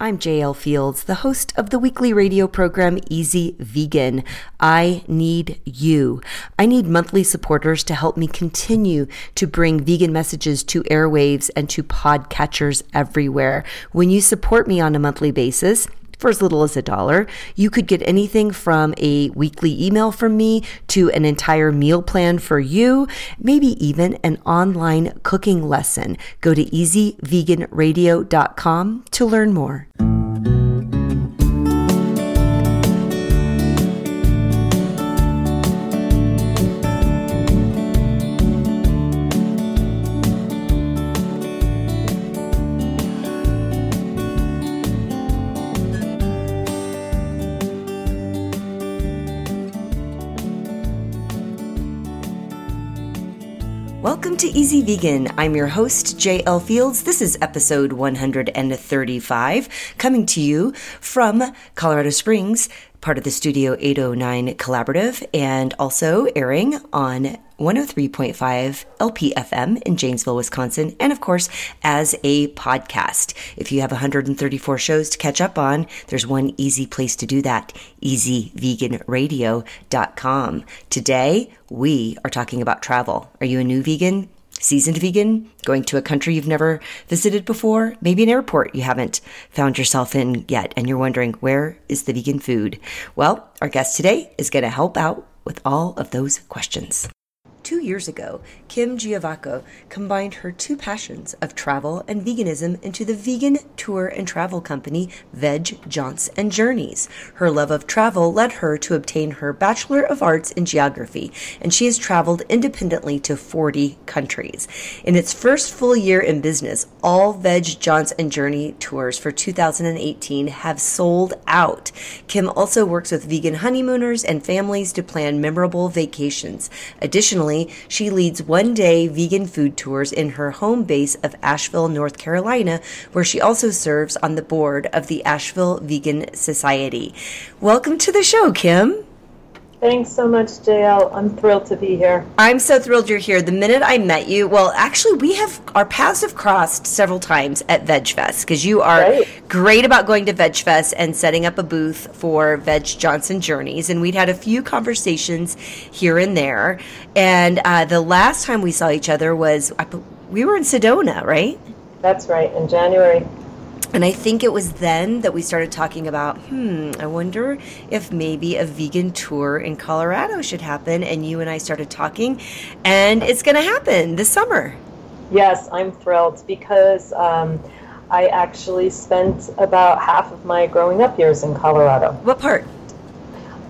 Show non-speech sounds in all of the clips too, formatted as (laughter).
I'm JL Fields, the host of the weekly radio program Easy Vegan. I need you. I need monthly supporters to help me continue to bring vegan messages to airwaves and to podcatchers everywhere. When you support me on a monthly basis, for as little as a dollar. You could get anything from a weekly email from me to an entire meal plan for you, maybe even an online cooking lesson. Go to easyveganradio.com to learn more. Welcome to Easy Vegan. I'm your host, JL Fields. This is episode 135, coming to you from Colorado Springs, part of the Studio 809 Collaborative, and also airing on 103.5 LPFM in Janesville, Wisconsin, and of course, as a podcast. If you have 134 shows to catch up on, there's one easy place to do that easyveganradio.com. Today, we are talking about travel. Are you a new vegan? Seasoned vegan, going to a country you've never visited before, maybe an airport you haven't found yourself in yet, and you're wondering, where is the vegan food? Well, our guest today is going to help out with all of those questions. Years ago, Kim Giovacco combined her two passions of travel and veganism into the vegan tour and travel company Veg Jaunts and Journeys. Her love of travel led her to obtain her Bachelor of Arts in Geography, and she has traveled independently to 40 countries. In its first full year in business, all Veg Jaunts and Journey tours for 2018 have sold out. Kim also works with vegan honeymooners and families to plan memorable vacations. Additionally, she leads one day vegan food tours in her home base of Asheville, North Carolina, where she also serves on the board of the Asheville Vegan Society. Welcome to the show, Kim. Thanks so much, JL. I'm thrilled to be here. I'm so thrilled you're here. The minute I met you, well, actually, we have our paths have crossed several times at VegFest because you are right. great about going to VegFest and setting up a booth for Veg Jaunts and Journeys. And we'd had a few conversations here and there. And uh, the last time we saw each other was we were in Sedona, right? That's right, in January. And I think it was then that we started talking about, hmm, I wonder if maybe a vegan tour in Colorado should happen. And you and I started talking, and it's going to happen this summer. Yes, I'm thrilled because um, I actually spent about half of my growing up years in Colorado. What part?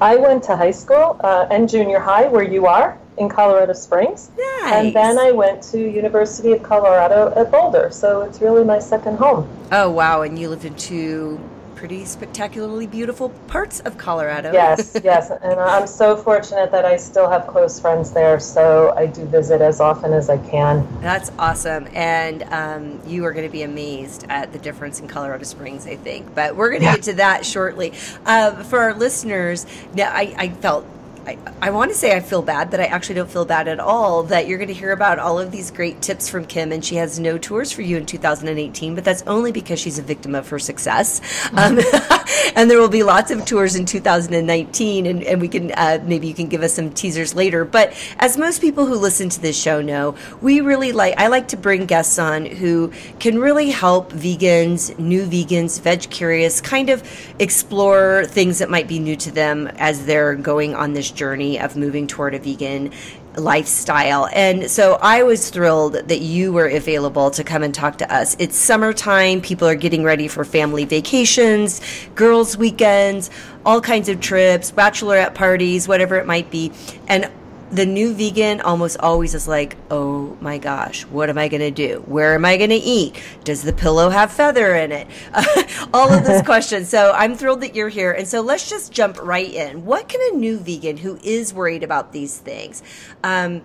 I went to high school uh, and junior high, where you are in Colorado Springs. Nice. And then I went to University of Colorado at Boulder. So it's really my second home. Oh, wow. And you lived in two pretty spectacularly beautiful parts of Colorado. Yes, (laughs) yes. And I'm so fortunate that I still have close friends there. So I do visit as often as I can. That's awesome. And um, you are going to be amazed at the difference in Colorado Springs, I think. But we're going to yeah. get to that shortly. Uh, for our listeners, I, I felt I, I want to say I feel bad, but I actually don't feel bad at all that you're going to hear about all of these great tips from Kim, and she has no tours for you in 2018, but that's only because she's a victim of her success. Um, (laughs) and there will be lots of tours in 2019, and, and we can uh, maybe you can give us some teasers later. But as most people who listen to this show know, we really like I like to bring guests on who can really help vegans, new vegans, veg curious, kind of explore things that might be new to them as they're going on this journey of moving toward a vegan lifestyle. And so I was thrilled that you were available to come and talk to us. It's summertime, people are getting ready for family vacations, girls' weekends, all kinds of trips, bachelorette parties, whatever it might be. And the new vegan almost always is like, oh my gosh, what am I going to do? Where am I going to eat? Does the pillow have feather in it? (laughs) All of those (laughs) questions. So I'm thrilled that you're here. And so let's just jump right in. What can a new vegan who is worried about these things, um,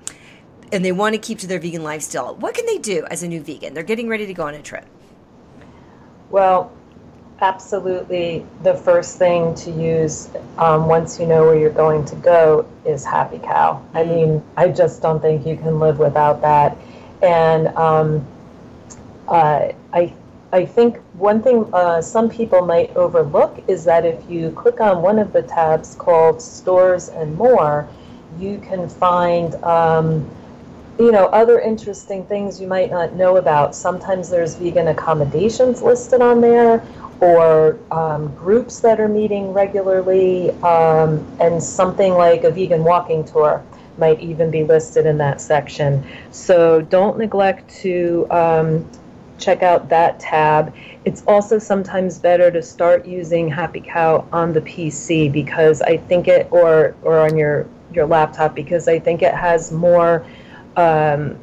and they want to keep to their vegan lifestyle, what can they do as a new vegan? They're getting ready to go on a trip. Well, absolutely the first thing to use um, once you know where you're going to go is Happy Cow. I mm. mean, I just don't think you can live without that. And um, uh, I, I think one thing uh, some people might overlook is that if you click on one of the tabs called Stores and More, you can find um, you know other interesting things you might not know about. Sometimes there's vegan accommodations listed on there, or um, groups that are meeting regularly, um, and something like a vegan walking tour might even be listed in that section. So don't neglect to um, check out that tab. It's also sometimes better to start using Happy Cow on the PC because I think it, or or on your your laptop because I think it has more. Um,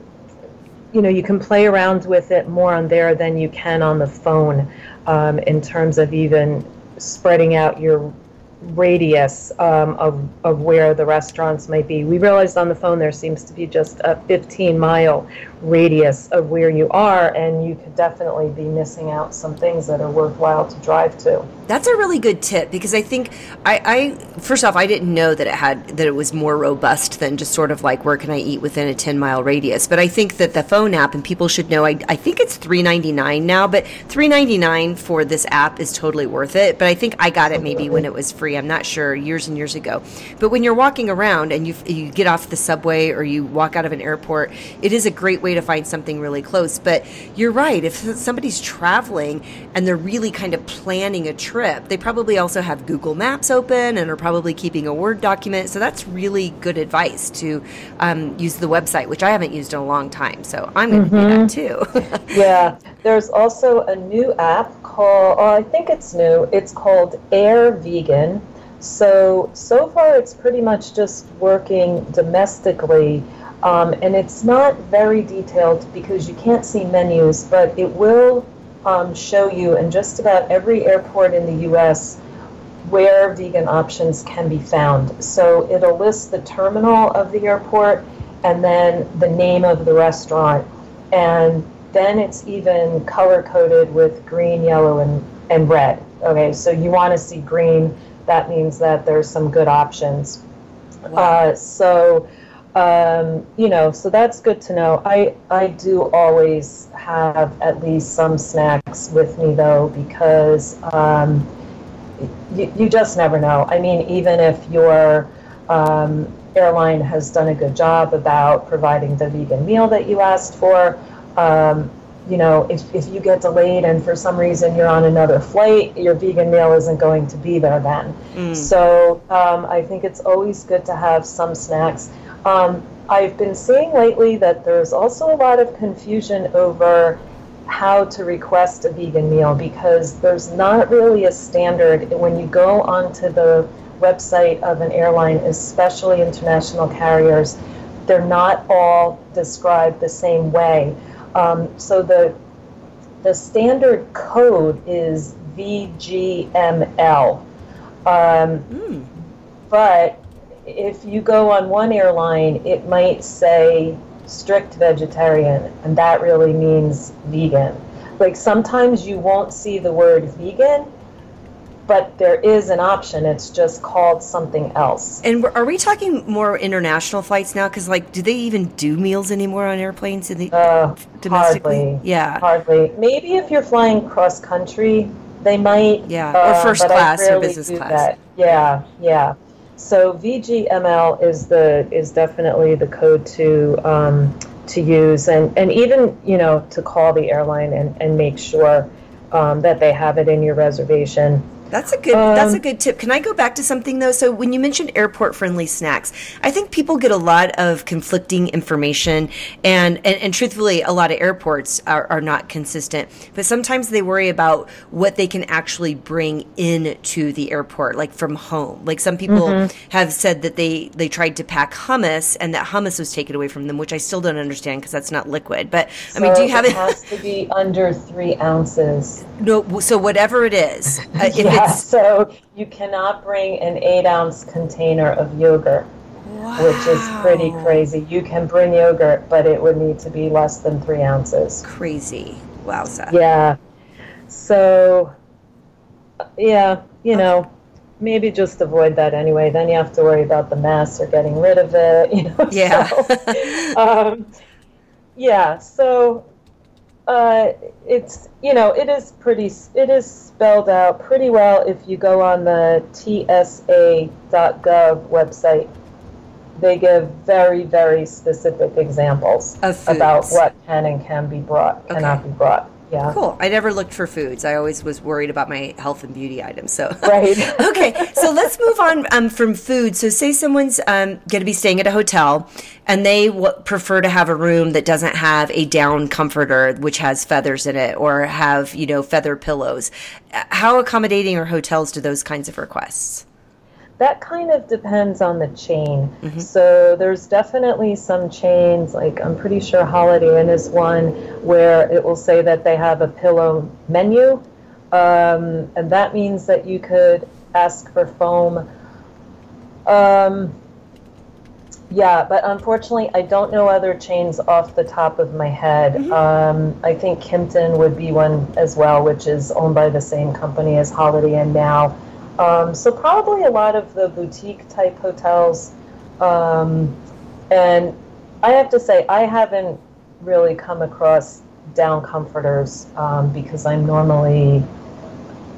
you know, you can play around with it more on there than you can on the phone um, in terms of even spreading out your radius um, of, of where the restaurants might be. We realized on the phone there seems to be just a 15 mile radius of where you are, and you could definitely be missing out some things that are worthwhile to drive to. That's a really good tip because I think I, I first off I didn't know that it had that it was more robust than just sort of like where can I eat within a 10 mile radius. But I think that the phone app and people should know I, I think it's 3.99 now, but 3.99 for this app is totally worth it. But I think I got it maybe when it was free. I'm not sure years and years ago. But when you're walking around and you you get off the subway or you walk out of an airport, it is a great way to find something really close. But you're right. If somebody's traveling and they're really kind of planning a trip trip. They probably also have Google Maps open and are probably keeping a Word document. So that's really good advice to um, use the website, which I haven't used in a long time. So I'm going to mm-hmm. do that too. (laughs) yeah. There's also a new app called, oh, I think it's new. It's called Air Vegan. So, so far it's pretty much just working domestically. Um, and it's not very detailed because you can't see menus, but it will um, show you in just about every airport in the U.S. where vegan options can be found. So it'll list the terminal of the airport and then the name of the restaurant. And then it's even color coded with green, yellow, and, and red. Okay, so you want to see green, that means that there's some good options. Wow. Uh, so um, you know, so that's good to know. I I do always have at least some snacks with me though, because um, you, you just never know. I mean, even if your um, airline has done a good job about providing the vegan meal that you asked for, um, you know, if, if you get delayed and for some reason you're on another flight, your vegan meal isn't going to be there then. Mm. So um, I think it's always good to have some snacks. Um, I've been seeing lately that there's also a lot of confusion over how to request a vegan meal because there's not really a standard when you go onto the website of an airline, especially international carriers, they're not all described the same way. Um, so the the standard code is VGML. Um, mm. But if you go on one airline, it might say strict vegetarian, and that really means vegan. Like sometimes you won't see the word vegan, but there is an option. It's just called something else. And are we talking more international flights now? Because like, do they even do meals anymore on airplanes in the uh, domestically? Hardly, yeah, hardly. Maybe if you're flying cross country, they might. Yeah, uh, or first class or business class. That. Yeah, yeah. So VGML is the is definitely the code to um, to use, and and even you know to call the airline and and make sure um, that they have it in your reservation. That's a good. Um, that's a um, good tip. Can I go back to something though? So when you mentioned airport friendly snacks, I think people get a lot of conflicting information, and and, and truthfully, a lot of airports are, are not consistent. But sometimes they worry about what they can actually bring into the airport, like from home. Like some people mm-hmm. have said that they they tried to pack hummus, and that hummus was taken away from them, which I still don't understand because that's not liquid. But so I mean, do you have it? It has to be under three ounces. No, so whatever it is, (laughs) uh, if yeah, (laughs) so you cannot bring an eight ounce container of yogurt, wow. which is pretty crazy. You can bring yogurt, but it would need to be less than three ounces. Crazy. Wowza. Yeah. So, yeah, you know, maybe just avoid that anyway. Then you have to worry about the mess or getting rid of it, (laughs) you know. Yeah. So, um, yeah. So uh, it's you know it is pretty it is spelled out pretty well if you go on the tsa.gov website. They give very very specific examples about what can and can be brought okay. cannot be brought yeah. Cool. I never looked for foods. I always was worried about my health and beauty items. So right. (laughs) okay. So let's move on um, from food. So say someone's um, going to be staying at a hotel, and they w- prefer to have a room that doesn't have a down comforter which has feathers in it, or have you know feather pillows. How accommodating are hotels to those kinds of requests? That kind of depends on the chain. Mm-hmm. So there's definitely some chains, like I'm pretty sure Holiday Inn is one, where it will say that they have a pillow menu. Um, and that means that you could ask for foam. Um, yeah, but unfortunately, I don't know other chains off the top of my head. Mm-hmm. Um, I think Kimpton would be one as well, which is owned by the same company as Holiday Inn now. Um, so probably a lot of the boutique type hotels. Um, and I have to say, I haven't really come across down comforters um, because I'm normally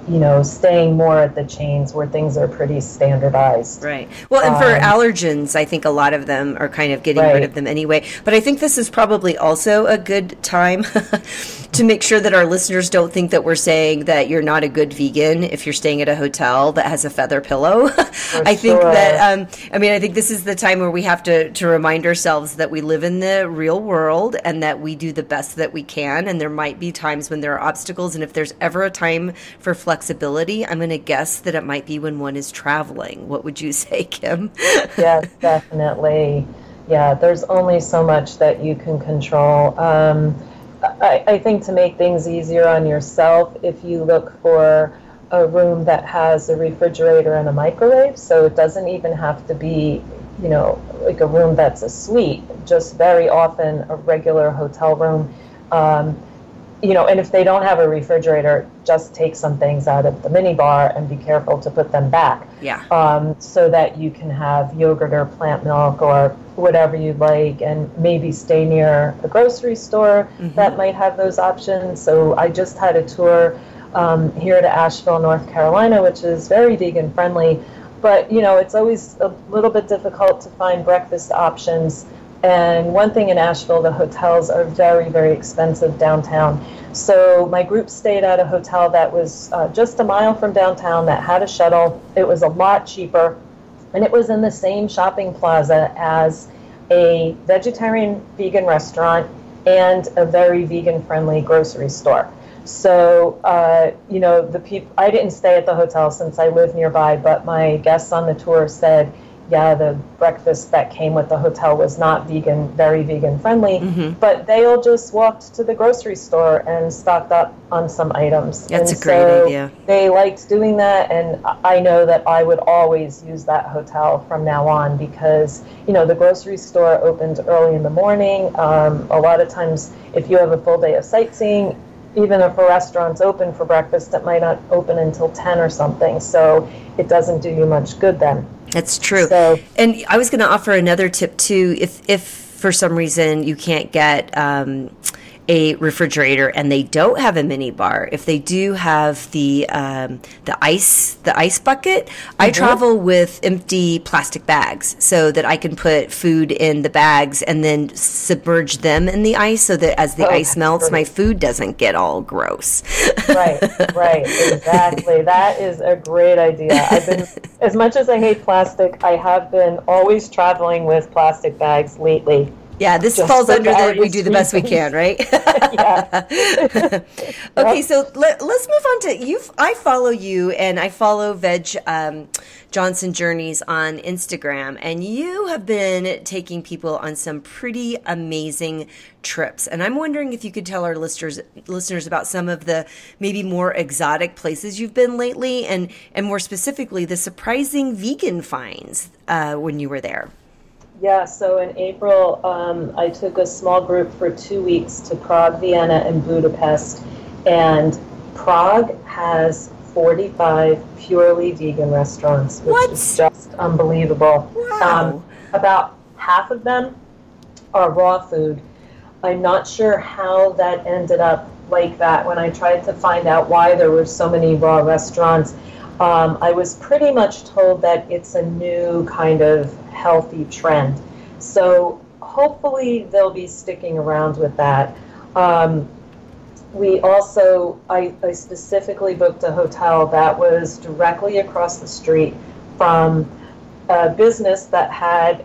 you know, staying more at the chains where things are pretty standardized. Right. Well, and for um, allergens, I think a lot of them are kind of getting right. rid of them anyway. But I think this is probably also a good time (laughs) to make sure that our listeners don't think that we're saying that you're not a good vegan if you're staying at a hotel that has a feather pillow. (laughs) I think sure. that, um, I mean, I think this is the time where we have to, to remind ourselves that we live in the real world and that we do the best that we can. And there might be times when there are obstacles. And if there's ever a time for flexibility, flexibility, I'm going to guess that it might be when one is traveling. What would you (laughs) say, Kim? yes, definitely. Yeah, there's only so much that you can control. Um, I, I think to make things easier on yourself, if you look for a room that has a refrigerator and a microwave, so it doesn't even have to be, you know, like a room that's a suite, just very often a regular hotel room. Um, you know, and if they don't have a refrigerator, just take some things out of the minibar and be careful to put them back. Yeah. Um, so that you can have yogurt or plant milk or whatever you'd like, and maybe stay near a grocery store mm-hmm. that might have those options. So I just had a tour um, here to Asheville, North Carolina, which is very vegan friendly. But you know, it's always a little bit difficult to find breakfast options and one thing in Asheville, the hotels are very, very expensive downtown. So my group stayed at a hotel that was uh, just a mile from downtown that had a shuttle. It was a lot cheaper, and it was in the same shopping plaza as a vegetarian vegan restaurant and a very vegan friendly grocery store. So, uh, you know, the people, I didn't stay at the hotel since I live nearby, but my guests on the tour said yeah, the breakfast that came with the hotel was not vegan, very vegan friendly, mm-hmm. but they all just walked to the grocery store and stocked up on some items. That's and a great so idea. They liked doing that, and I know that I would always use that hotel from now on because, you know, the grocery store opened early in the morning. Um, a lot of times, if you have a full day of sightseeing, even if a restaurant's open for breakfast, it might not open until 10 or something. So it doesn't do you much good then. That's true. So, and I was going to offer another tip too. If if for some reason you can't get um, a refrigerator and they don't have a mini bar, if they do have the um, the ice the ice bucket, mm-hmm. I travel with empty plastic bags so that I can put food in the bags and then submerge them in the ice so that as the oh, ice melts, my food doesn't get all gross. right, right, exactly. (laughs) that is a great idea. I've been as much as I hate plastic, I have been always traveling with plastic bags lately. Yeah, this Just falls under the we do the best we can, right? (laughs) Yeah. (laughs) Okay, so let, us move on to you. I follow you, and I follow Veg um, Jaunts and Journeys on Instagram, and you have been taking people on some pretty amazing trips. And I'm wondering if you could tell our listeners listeners about some of the maybe more exotic places you've been lately, and and more specifically the surprising vegan finds uh, when you were there. Yeah, so in April, um, I took a small group for two weeks to Prague, Vienna, and Budapest. And Prague has 45 purely vegan restaurants, which what? is just unbelievable. Wow. Um, about half of them are raw food. I'm not sure how that ended up like that when I tried to find out why there were so many raw restaurants. Um, I was pretty much told that it's a new kind of healthy trend. So hopefully they'll be sticking around with that. Um, we also, I, I specifically booked a hotel that was directly across the street from a business that had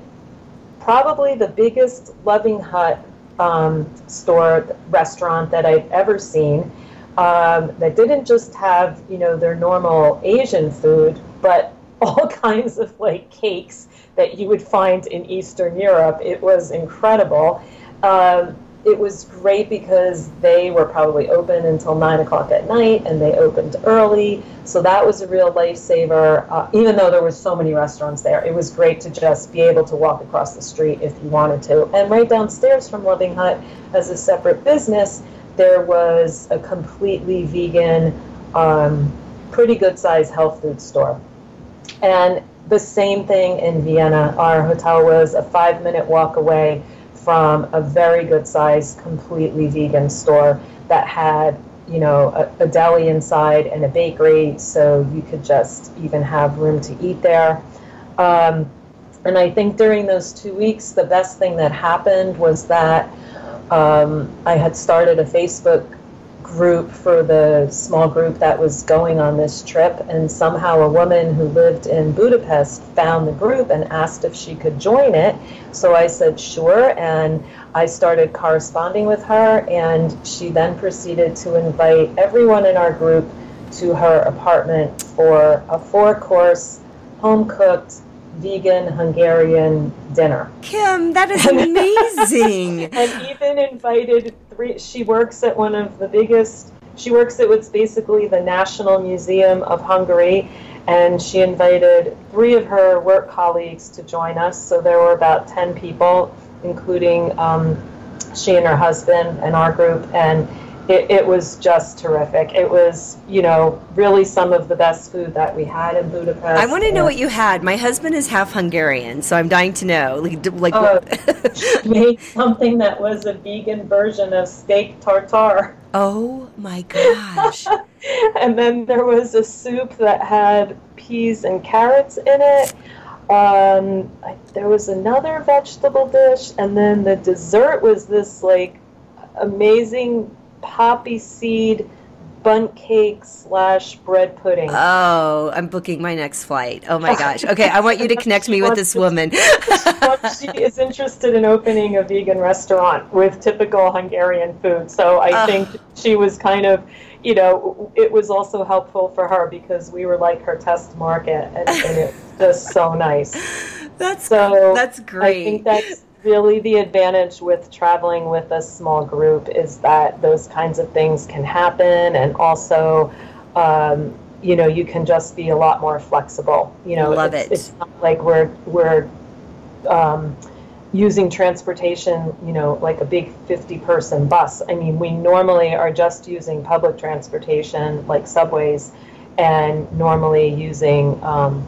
probably the biggest Loving Hut um, store restaurant that I've ever seen. Um, that didn't just have you know their normal Asian food, but (laughs) all kinds of like cakes that you would find in Eastern Europe. It was incredible. Um, it was great because they were probably open until nine o'clock at night and they opened early. So that was a real lifesaver. Uh, even though there were so many restaurants there, it was great to just be able to walk across the street if you wanted to. And right downstairs from Loving Hut, as a separate business, there was a completely vegan, um, pretty good sized health food store. And the same thing in Vienna. Our hotel was a five minute walk away from a very good sized, completely vegan store that had, you know, a, a, deli inside and a bakery, so you could just even have room to eat there. Um, and I think during those two weeks, the best thing that happened was that um, I had started a Facebook group for the small group that was going on this trip, and somehow a woman who lived in Budapest found the group and asked if she could join it. So I said sure, and I started corresponding with her, and she then proceeded to invite everyone in our group to her apartment for a four course, home cooked, vegan Hungarian dinner. Kim, that is (laughs) amazing. and even invited three, she works at one of the biggest, she works at what's basically the National Museum of Hungary. And she invited three of her work colleagues to join us. So there were about 10 people, including um, she and her husband and our group. And it, it, was just terrific. It was, you know, really some of the best food that we had in Budapest. I want to know what you had. My husband is half Hungarian, so I'm dying to know. Like, like uh, (laughs) made something that was a vegan version of steak tartare. Oh my gosh! (laughs) and then there was a soup that had peas and carrots in it. Um, I, there was another vegetable dish, and then the dessert was this like amazing poppy seed Bundt cake slash bread pudding. Oh, I'm booking my next flight. Oh my gosh. Okay, I want you to (laughs) connect me with this woman. (laughs) she is interested in opening a vegan restaurant with typical Hungarian food. So I think she was kind of, you know, it was also helpful for her because we were like her test market and, and it was just so nice. (laughs) That's so that's great. I think that's really the advantage with traveling with a small group is that those kinds of things can happen and also um, you know you can just be a lot more flexible you know Love it's, it. it's not like we're we're um, using transportation you know like a big 50 person bus i mean we normally are just using public transportation like subways and normally using um,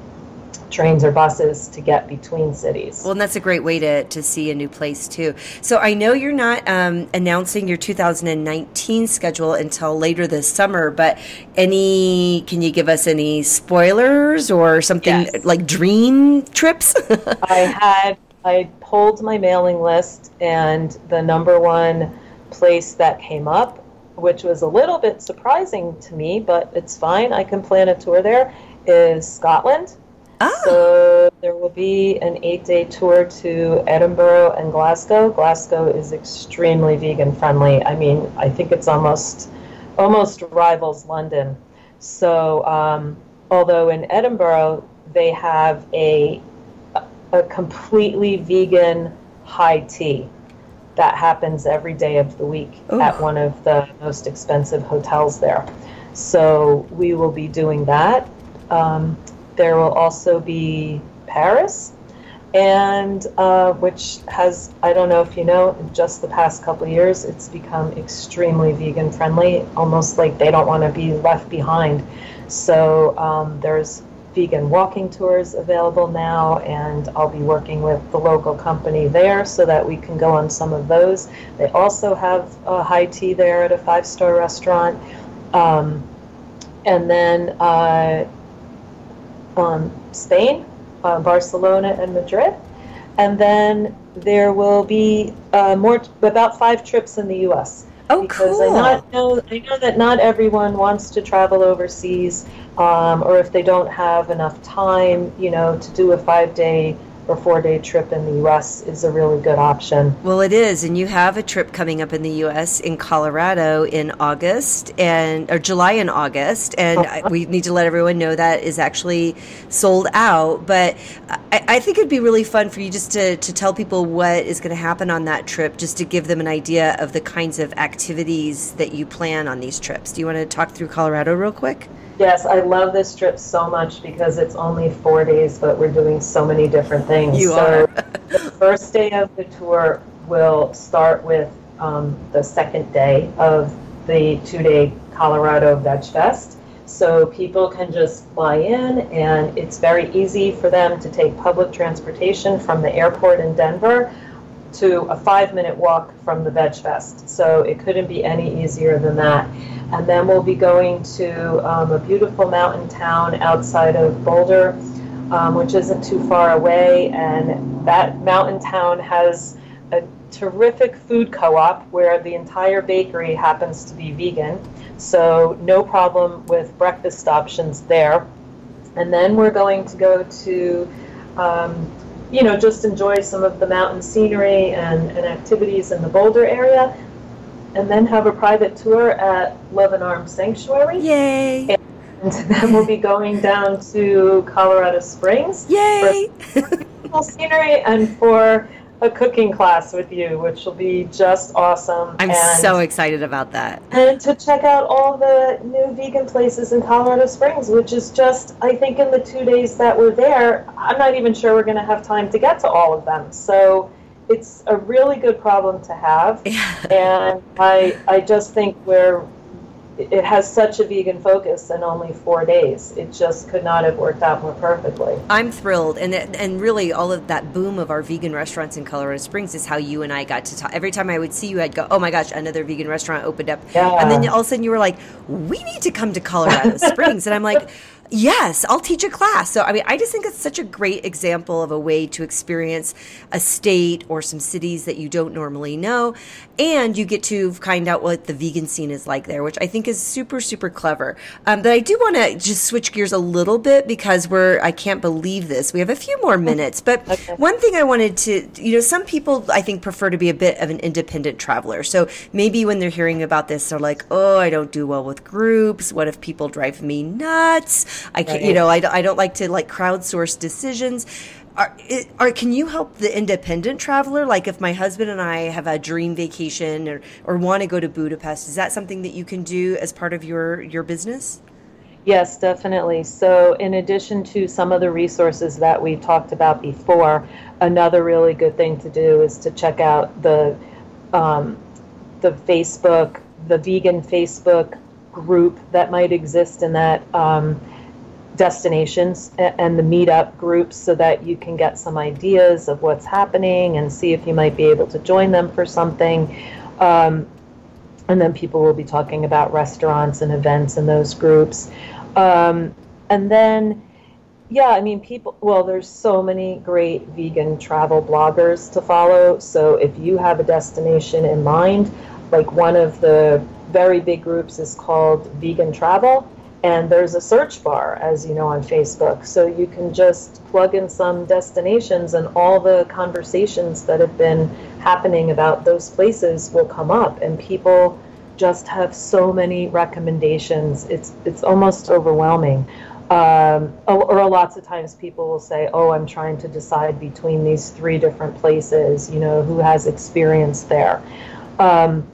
trains or buses to get between cities. Well, and that's a great way to, to see a new place too. So I know you're not um, announcing your 2019 schedule until later this summer, but any can you give us any spoilers or something yes. like dream trips? (laughs) I had I pulled my mailing list and the number one place that came up which was a little bit surprising to me, but it's fine. I can plan a tour there. Is Scotland. Ah. So there will be an eight day tour to Edinburgh and Glasgow. Glasgow is extremely vegan friendly. I mean, I think it's almost almost rivals London. So um, although in Edinburgh they have a a completely vegan high tea that happens every day of the week Ooh. at one of the most expensive hotels there. So we will be doing that. Um, there will also be Paris, and uh, which has, I don't know if you know, in just the past couple years, it's become extremely vegan friendly, almost like they don't want to be left behind. So um, there's vegan walking tours available now, and I'll be working with the local company there so that we can go on some of those. They also have a high tea there at a five star restaurant. Um, and then uh, um, Spain, uh, Barcelona, and Madrid. And then there will be uh, more, about five trips in the U.S. Oh, because cool. I not know I know that not everyone wants to travel overseas, um, or if they don't have enough time, you know, to do a five day or four day trip in the U.S. is a really good option. Well, it is, and you have a trip coming up in the U.S. in Colorado in August and or July and August, and uh-huh. we need to let everyone know that is actually sold out. But I, I, think it'd be really fun for you just to to tell people what is going to happen on that trip, just to give them an idea of the kinds of activities that you plan on these trips. Do you want to talk through Colorado real quick? Yes, I love this trip so much because it's only four days, but we're doing so many different things. You so are. the first day of the tour will start with um, the second day of the two-day Colorado Veg Fest. So people can just fly in, and it's very easy for them to take public transportation from the airport in Denver to a five-minute walk from the Veg Fest. So it couldn't be any easier than that. And then we'll be going to um, a beautiful mountain town outside of Boulder, um, which isn't too far away. And that mountain town has a terrific food co op where the entire bakery happens to be vegan. So, no problem with breakfast options there. And then we're going to go to, um, you know, just enjoy some of the mountain scenery and, and activities in the Boulder area and then have a private tour at Luvin Arms Sanctuary. Yay! And then we'll be going down to Colorado Springs. Yay! For beautiful (laughs) scenery and for a cooking class with you, which will be just awesome. I'm and, so excited about that. And to check out all the new vegan places in Colorado Springs, which is just, I think, in the two days that we're there, I'm not even sure we're going to have time to get to all of them. So it's a really good problem to have, (laughs) and I I just think we're it has such a vegan focus in only four days. It just could not have worked out more perfectly. I'm thrilled, and and really all of that boom of our vegan restaurants in Colorado Springs is how you and I got to talk. Every time I would see you, I'd go, "Oh my gosh, another vegan restaurant opened up," yeah. and then all of a sudden you were like, "We need to come to Colorado (laughs) Springs," and I'm like. Yes, I'll teach a class. So, I mean, I just think it's such a great example of a way to experience a state or some cities that you don't normally know. And you get to find out what the vegan scene is like there, which I think is super, super clever. Um, but I do want to just switch gears a little bit because we're, I can't believe this. We have a few more minutes. But okay. one thing I wanted to, you know, some people I think prefer to be a bit of an independent traveler. So maybe when they're hearing about this, they're like, oh, I don't do well with groups. What if people drive me nuts? I can't, right. you know, I, I don't like to like crowdsource decisions. Are, are, can you help the independent traveler? Like if my husband and I have a dream vacation or, or want to go to Budapest, is that something that you can do as part of your, your business? Yes, definitely. So, in addition to some of the resources that we talked about before, another really good thing to do is to check out the um, the Facebook, the vegan Facebook group that might exist in that um, destinations and the meetup groups so that you can get some ideas of what's happening and see if you might be able to join them for something. Um, and then people will be talking about restaurants and events in those groups. Um, and then, yeah, I mean, people, well, there's so many great vegan travel bloggers to follow. So if you have a destination in mind, like one of the very big groups is called Vegan Travel and there's a search bar as you know on facebook. So you can just plug in some destinations and all the conversations that have been happening about those places will come up. And people just have so many recommendations. It's it's almost overwhelming. Um, or, lots of times people will say oh i'm trying to decide between these three different places you know who has experience there? Um,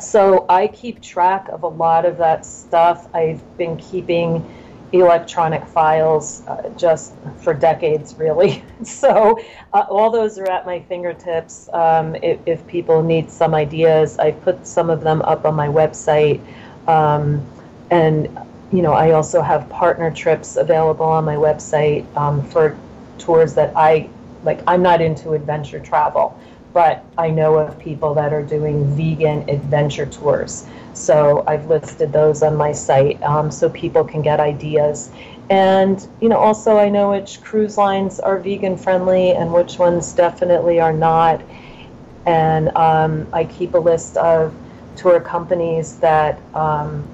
so I keep track of a lot of that stuff. I've been keeping electronic files uh, just for decades, really. (laughs) so uh, all those are at my fingertips. Um, if, if, people need some ideas, I put some of them up on my website. Um, and you know, I also have partner trips available on my website um, for tours that I like. I'm not into adventure travel, but I know of people that are doing vegan adventure tours. So I've listed those on my site um, so people can get ideas. And you know, also I know which cruise lines are vegan friendly and which ones definitely are not. And um, I keep a list of tour companies that um,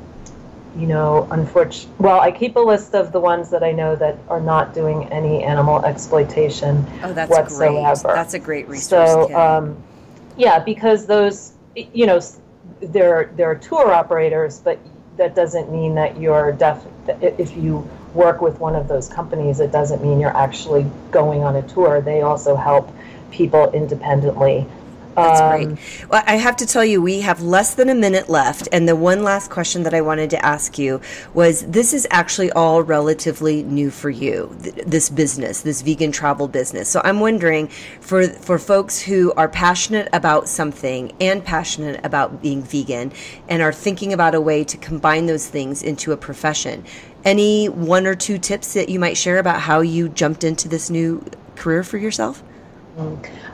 you know, unfortunately, well, I keep a list of the ones that I know that are not doing any animal exploitation oh, that's whatsoever. Great. That's a great resource. So, um, yeah, because those, you know, there there are tour operators, but that doesn't mean that you're def. If you work with one of those companies, it doesn't mean you're actually going on a tour. They also help people independently that's um, great. Well, I have to tell you, we have less than a minute left. And the one last question that I wanted to ask you was this is actually all relatively new for you, th- this business, this vegan travel business. So I'm wondering for, for folks who are passionate about something and passionate about being vegan and are thinking about a way to combine those things into a profession, any one or two tips that you might share about how you jumped into this new career for yourself?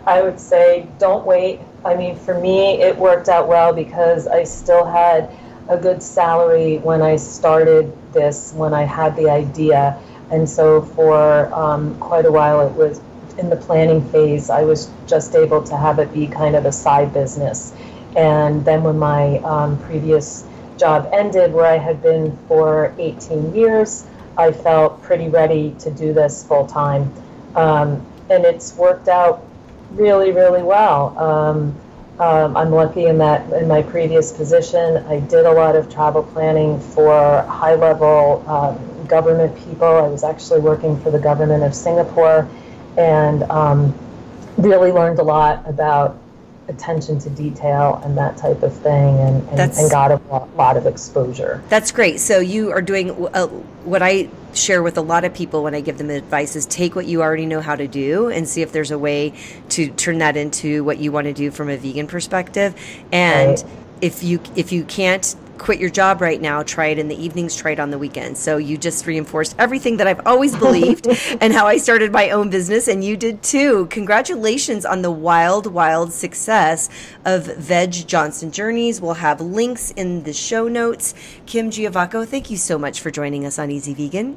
I would say don't wait. I mean, for me, it worked out well because I still had a good salary when I started this, when I had the idea. And so for um, quite a while, it was in the planning phase, I was just able to have it be kind of a side business. And then when my um, previous job ended, where I had been for 18 years, I felt pretty ready to do this full time. Um, and it's worked out really, really well. Um, um, I'm lucky in that in my previous position, I did a lot of travel planning for high level um, government people. I was actually working for the government of Singapore and um, really learned a lot about attention to detail and that type of thing and, and, and got a lot of exposure. That's great. So you are doing uh, what I share with a lot of people when I give them advice is take what you already know how to do and see if there's a way to turn that into what you want to do from a vegan perspective. And right. if you if you can't quit your job right now, try it in the evenings, try it on the weekends. So you just reinforced everything that I've always believed (laughs) and how I started my own business, and you did too. Congratulations on the wild, wild success of Veg Jaunts and Journeys. We'll have links in the show notes. Kim Giovacco, thank you so much for joining us on Easy Vegan.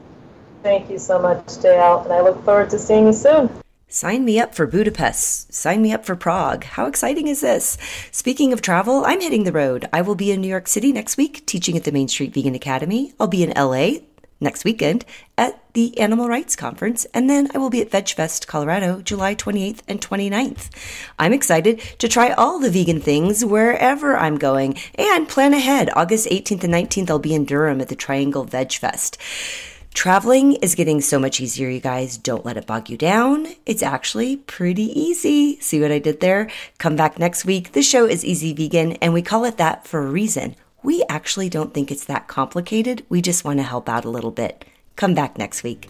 Thank you so much, JL, and I look forward to seeing you soon. Sign me up for Budapest. Sign me up for Prague. How exciting is this? Speaking of travel, I'm hitting the road. I will be in New York City next week teaching at the Main Street Vegan Academy. I'll be in LA next weekend at the Animal Rights Conference, and then I will be at VegFest, Colorado, July 28th and 29th. I'm excited to try all the vegan things wherever I'm going and plan ahead. August 18th and 19th, I'll be in Durham at the Triangle Veg Fest. Traveling is getting so much easier, you guys. Don't let it bog you down. It's actually pretty easy. See what I did there? Come back next week. The show is Easy Vegan, and we call it that for a reason. We actually don't think it's that complicated. We just want to help out a little bit. Come back next week.